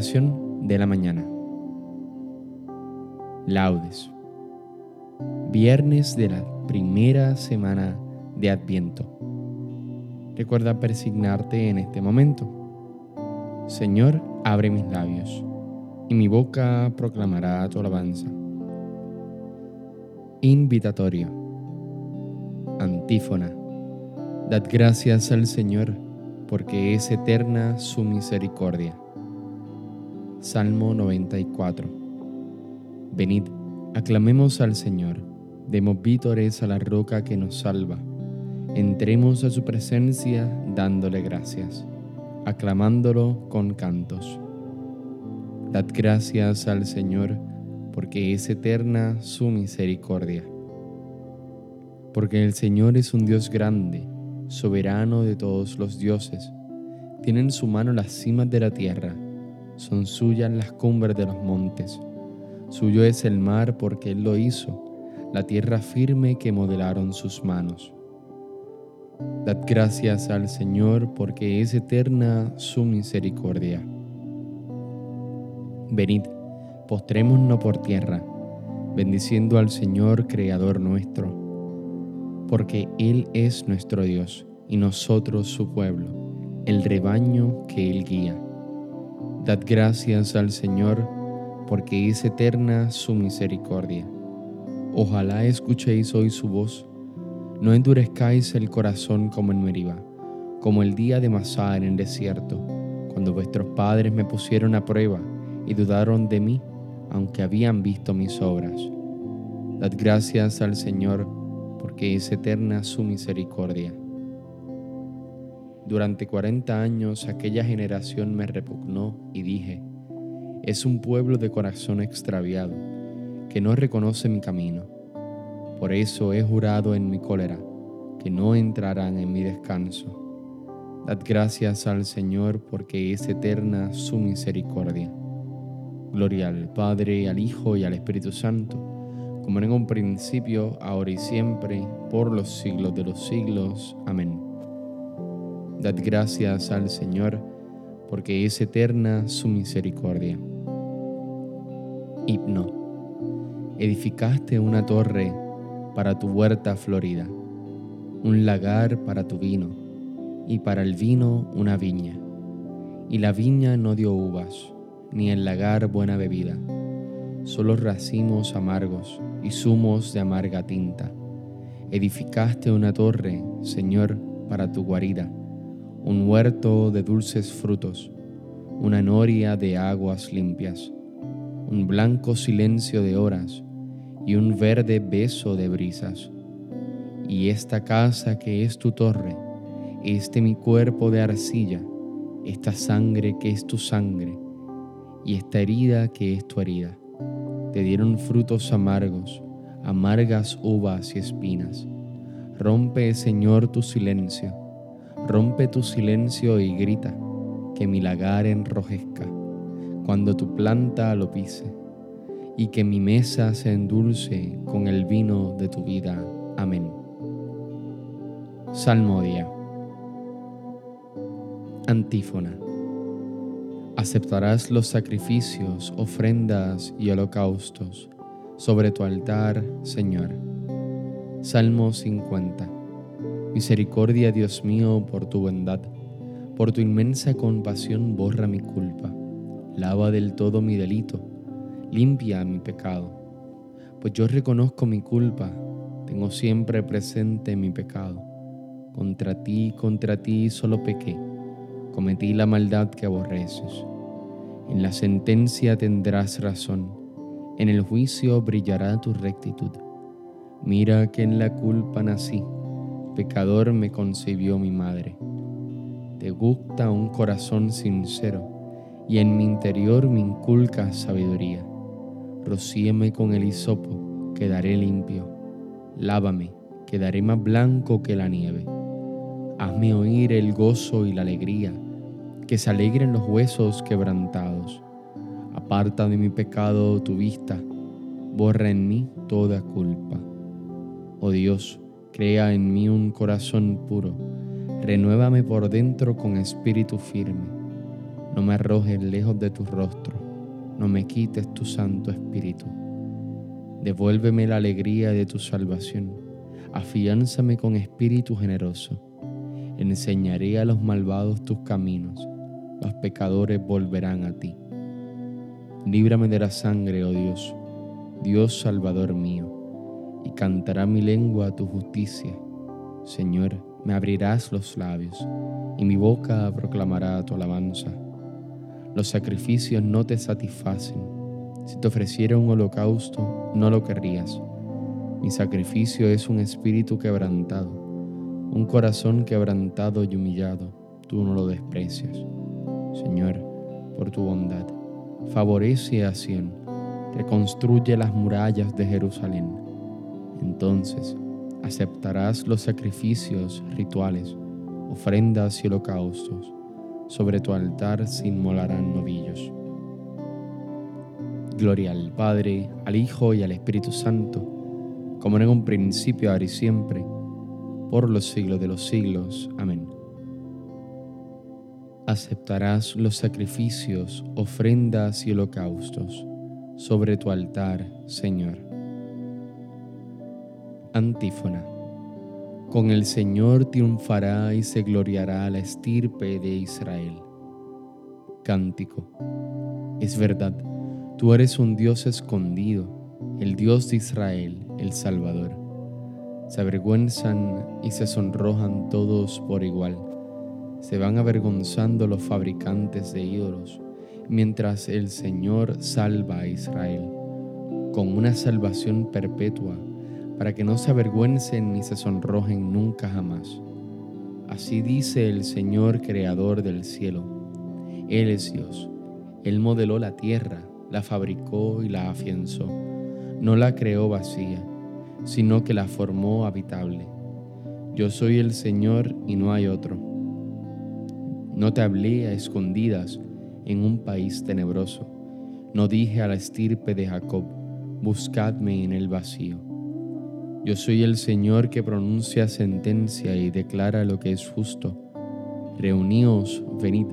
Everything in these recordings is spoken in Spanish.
De la mañana. Laudes. Viernes de la primera semana de Adviento. Recuerda persignarte en este momento. Señor, abre mis labios, y mi boca proclamará tu alabanza. Invitatorio. Antífona. Dad gracias al Señor, porque es eterna su misericordia Salmo 94. Venid, aclamemos al Señor, demos vítores a la roca que nos salva. Entremos a su presencia dándole gracias, aclamándolo con cantos. Dad gracias al Señor, porque es eterna su misericordia. Porque el Señor es un Dios grande, soberano de todos los dioses. Tiene en su mano las cimas de la tierra son suyas las cumbres de los montes. Suyo es el mar porque Él lo hizo, la tierra firme que modelaron sus manos. Dad gracias al Señor porque es eterna su misericordia. Venid, postrémonos por tierra, bendiciendo al Señor Creador nuestro, porque Él es nuestro Dios y nosotros su pueblo, el rebaño que Él guía. Dad gracias al Señor, porque es eterna su misericordia. Ojalá escuchéis hoy su voz. No endurezcáis el corazón como en Meriba, como el día de Masá en el desierto, cuando vuestros padres me pusieron a prueba y dudaron de mí, aunque habían visto mis obras. Dad gracias al Señor, porque es eterna su misericordia. Durante cuarenta años aquella generación me repugnó y dije, es un pueblo de corazón extraviado, que no reconoce mi camino. Por eso he jurado en mi cólera, que no entrarán en mi descanso. Dad gracias al Señor porque es eterna su misericordia. Gloria al Padre, al Hijo y al Espíritu Santo, como en un principio, ahora y siempre, por los siglos de los siglos. Amén. Dad gracias al Señor, porque es eterna su misericordia. Himno. Edificaste una torre para tu huerta florida, un lagar para tu vino, y para el vino una viña. Y la viña no dio uvas, ni el lagar buena bebida, solo racimos amargos y zumos de amarga tinta. Edificaste una torre, Señor, para tu guarida un huerto de dulces frutos, una noria de aguas limpias, un blanco silencio de horas y un verde beso de brisas. Y esta casa que es tu torre, este mi cuerpo de arcilla, esta sangre que es tu sangre, y esta herida que es tu herida, te dieron frutos amargos, amargas uvas y espinas. Rompe, Señor, tu silencio Rompe tu silencio y grita, que mi lagar enrojezca, cuando tu planta lo pise, y que mi mesa se endulce con el vino de tu vida. Amén. Salmodia. Antífona. Aceptarás los sacrificios, ofrendas y holocaustos sobre tu altar, Señor. Salmo 50. Misericordia, Dios mío, por tu bondad, por tu inmensa compasión borra mi culpa, lava del todo mi delito, limpia mi pecado. Pues yo reconozco mi culpa, tengo siempre presente mi pecado. Contra ti, contra ti solo pequé, cometí la maldad que aborreces. En la sentencia tendrás razón, en el juicio brillará tu rectitud. Mira que en la culpa nací pecador me concibió mi madre. Te gusta un corazón sincero y en mi interior me inculca sabiduría. Rocíeme con el hisopo, quedaré limpio. Lávame, quedaré más blanco que la nieve. Hazme oír el gozo y la alegría, que se alegren los huesos quebrantados. Aparta de mi pecado tu vista, borra en mí toda culpa. Oh Dios, Crea en mí un corazón puro, renuévame por dentro con espíritu firme. no me arrojes lejos de tu rostro, no me quites tu Santo Espíritu. Devuélveme la alegría de tu salvación, afiánzame con espíritu generoso. Enseñaré a los malvados tus caminos, los pecadores volverán a ti. Líbrame de la sangre, oh Dios, Dios Salvador mío, y cantará mi lengua tu justicia. Señor, me abrirás los labios, y mi boca proclamará tu alabanza. Los sacrificios no te satisfacen. Si te ofreciera un holocausto, no lo querrías. Mi sacrificio es un espíritu quebrantado, un corazón quebrantado y humillado. Tú no lo desprecias. Señor, por tu bondad, favorece a Sion, reconstruye las murallas de Jerusalén. Entonces aceptarás los sacrificios rituales, ofrendas y holocaustos sobre tu altar se inmolarán novillos. Gloria al Padre, al Hijo y al Espíritu Santo, como en un principio, ahora y siempre, por los siglos de los siglos. Amén. Aceptarás los sacrificios, ofrendas y holocaustos sobre tu altar, Señor. Antífona. Con el Señor triunfará y se gloriará la estirpe de Israel. Cántico. Es verdad, tú eres un Dios escondido, el Dios de Israel, el Salvador. Se avergüenzan y se sonrojan todos por igual. Se van avergonzando los fabricantes de ídolos, mientras el Señor salva a Israel, con una salvación perpetua para que no se avergüencen ni se sonrojen nunca jamás. Así dice el Señor Creador del cielo. Él es Dios. Él modeló la tierra, la fabricó y la afianzó. No la creó vacía, sino que la formó habitable. Yo soy el Señor y no hay otro. No te hablé a escondidas en un país tenebroso. No dije a la estirpe de Jacob, buscadme en el vacío. Yo soy el Señor que pronuncia sentencia y declara lo que es justo. Reuníos, venid,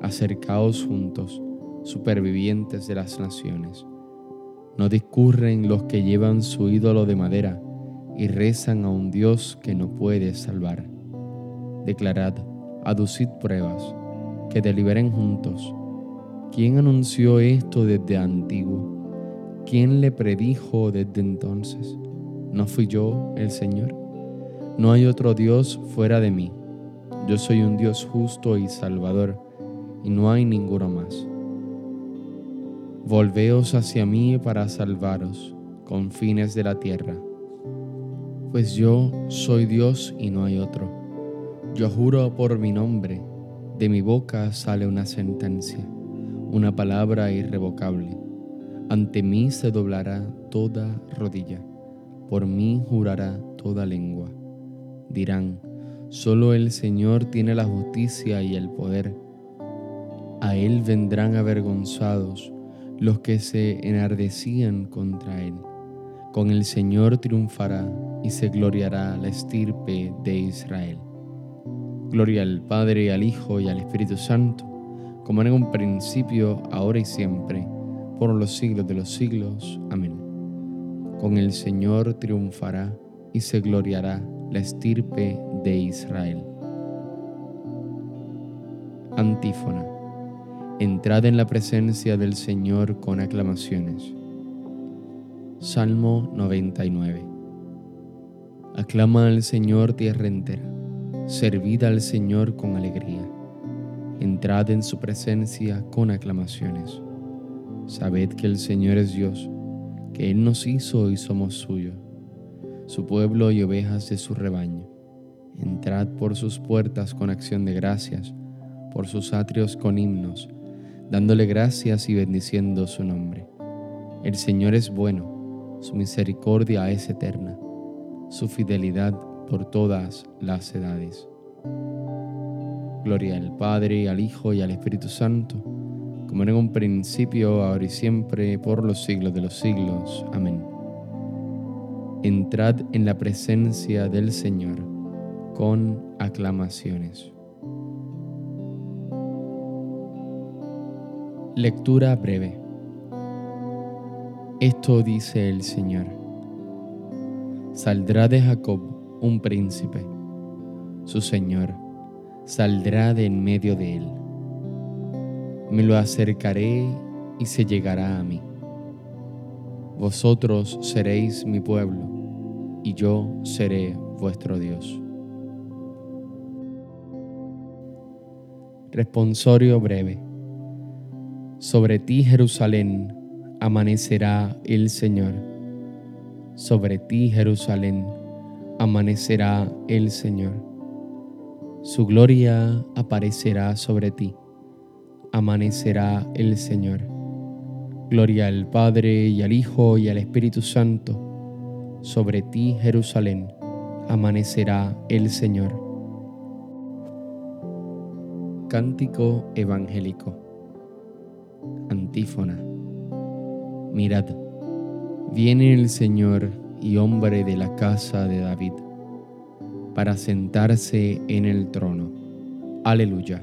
acercaos juntos, supervivientes de las naciones. No discurren los que llevan su ídolo de madera y rezan a un Dios que no puede salvar. Declarad, aducid pruebas, que deliberen juntos. ¿Quién anunció esto desde antiguo? ¿Quién le predijo desde entonces? ¿No fui yo el Señor? No hay otro Dios fuera de mí. Yo soy un Dios justo y salvador, y no hay ninguno más. Volveos hacia mí para salvaros, con fines de la tierra. Pues yo soy Dios y no hay otro. Yo juro por mi nombre, de mi boca sale una sentencia, una palabra irrevocable. Ante mí se doblará toda rodilla por mí jurará toda lengua. Dirán, solo el Señor tiene la justicia y el poder. A Él vendrán avergonzados los que se enardecían contra Él. Con el Señor triunfará y se gloriará la estirpe de Israel. Gloria al Padre, al Hijo y al Espíritu Santo, como en un principio, ahora y siempre, por los siglos de los siglos. Amén. Con el Señor triunfará y se gloriará la estirpe de Israel. Antífona. Entrad en la presencia del Señor con aclamaciones. Salmo 99. Aclama al Señor tierra entera. Servid al Señor con alegría. Entrad en su presencia con aclamaciones. Sabed que el Señor es Dios que Él nos hizo y somos suyos, su pueblo y ovejas de su rebaño. Entrad por sus puertas con acción de gracias, por sus atrios con himnos, dándole gracias y bendiciendo su nombre. El Señor es bueno, su misericordia es eterna, su fidelidad por todas las edades. Gloria al Padre, al Hijo y al Espíritu Santo como en un principio, ahora y siempre, por los siglos de los siglos. Amén. Entrad en la presencia del Señor con aclamaciones. Lectura breve. Esto dice el Señor. Saldrá de Jacob un príncipe, su Señor saldrá de en medio de él. Me lo acercaré y se llegará a mí. Vosotros seréis mi pueblo y yo seré vuestro Dios. Responsorio breve. Sobre ti, Jerusalén, amanecerá el Señor. Sobre ti, Jerusalén, amanecerá el Señor. Su gloria aparecerá sobre ti. Amanecerá el Señor. Gloria al Padre y al Hijo y al Espíritu Santo. Sobre ti, Jerusalén, amanecerá el Señor. Cántico Evangélico Antífona. Mirad, viene el Señor y hombre de la casa de David, para sentarse en el trono. Aleluya.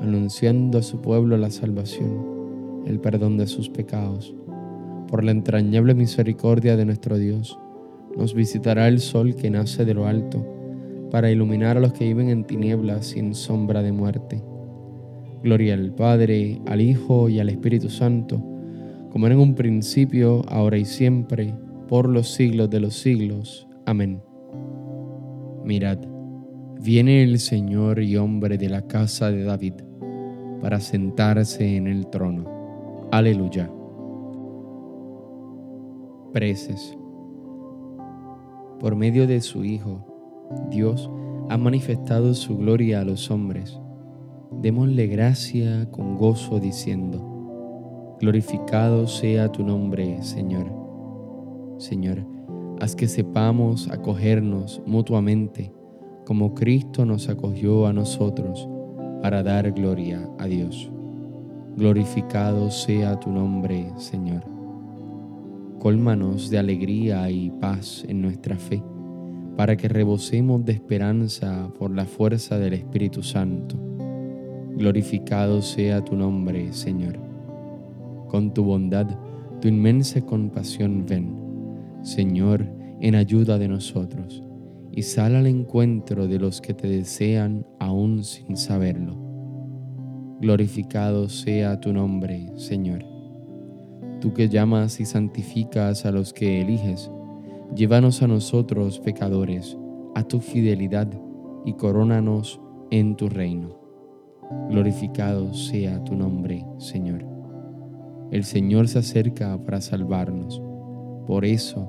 anunciando a su pueblo la salvación, el perdón de sus pecados. Por la entrañable misericordia de nuestro Dios, nos visitará el sol que nace de lo alto, para iluminar a los que viven en tinieblas sin sombra de muerte Gloria al Padre, al Hijo y al Espíritu Santo, como era en un principio, ahora y siempre, por los siglos de los siglos. Amén. Mirad, viene el Señor y hombre de la casa de David, para sentarse en el trono. Aleluya. Preces. Por medio de su Hijo, Dios ha manifestado su gloria a los hombres démosle gracia con gozo diciendo, glorificado sea tu nombre, Señor. Señor, haz que sepamos acogernos mutuamente como Cristo nos acogió a nosotros para dar gloria a Dios. Glorificado sea tu nombre, Señor. Cólmanos de alegría y paz en nuestra fe, para que rebosemos de esperanza por la fuerza del Espíritu Santo glorificado sea tu nombre, Señor. Con tu bondad, tu inmensa compasión ven, Señor, en ayuda de nosotros, y sal al encuentro de los que te desean aún sin saberlo. Glorificado sea tu nombre, Señor. Tú que llamas y santificas a los que eliges, llévanos a nosotros, pecadores, a tu fidelidad y corónanos en tu reino glorificado sea tu nombre, Señor. El Señor se acerca para salvarnos. Por eso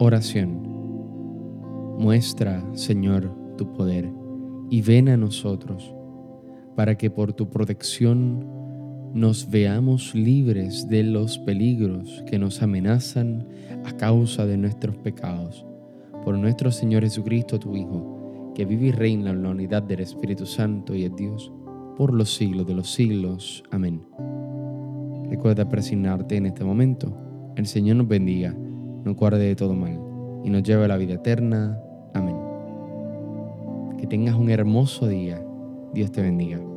Oración. Muestra, Señor, tu poder y ven a nosotros, para que por tu protección nos veamos libres de los peligros que nos amenazan a causa de nuestros pecados. Por nuestro Señor Jesucristo, tu Hijo que vive y reina en la unidad del Espíritu Santo y es Dios por los siglos de los siglos. Amén. Recuerda presignarte en este momento. El Señor nos bendiga, nos guarde de todo mal y nos lleve a la vida eterna. Amén. Que tengas un hermoso día. Dios te bendiga.